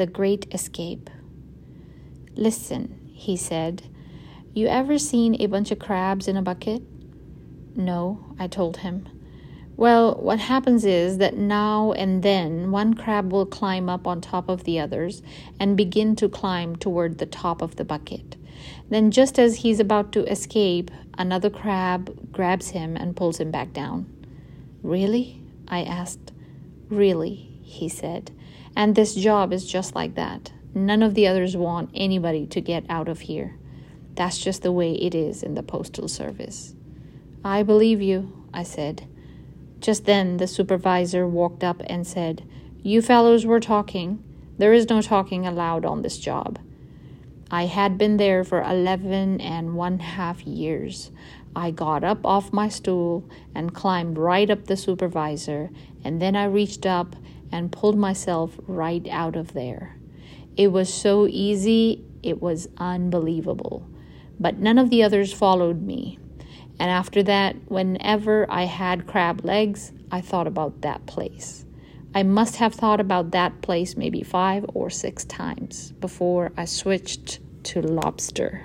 The Great Escape. Listen, he said, you ever seen a bunch of crabs in a bucket? No, I told him. Well, what happens is that now and then one crab will climb up on top of the others and begin to climb toward the top of the bucket. Then, just as he's about to escape, another crab grabs him and pulls him back down. Really? I asked. Really, he said. And this job is just like that. None of the others want anybody to get out of here. That's just the way it is in the Postal Service. I believe you, I said. Just then the supervisor walked up and said, You fellows were talking. There is no talking allowed on this job. I had been there for eleven and one half years. I got up off my stool and climbed right up the supervisor, and then I reached up and pulled myself right out of there. It was so easy, it was unbelievable. But none of the others followed me. And after that, whenever I had crab legs, I thought about that place. I must have thought about that place maybe five or six times before I switched to lobster.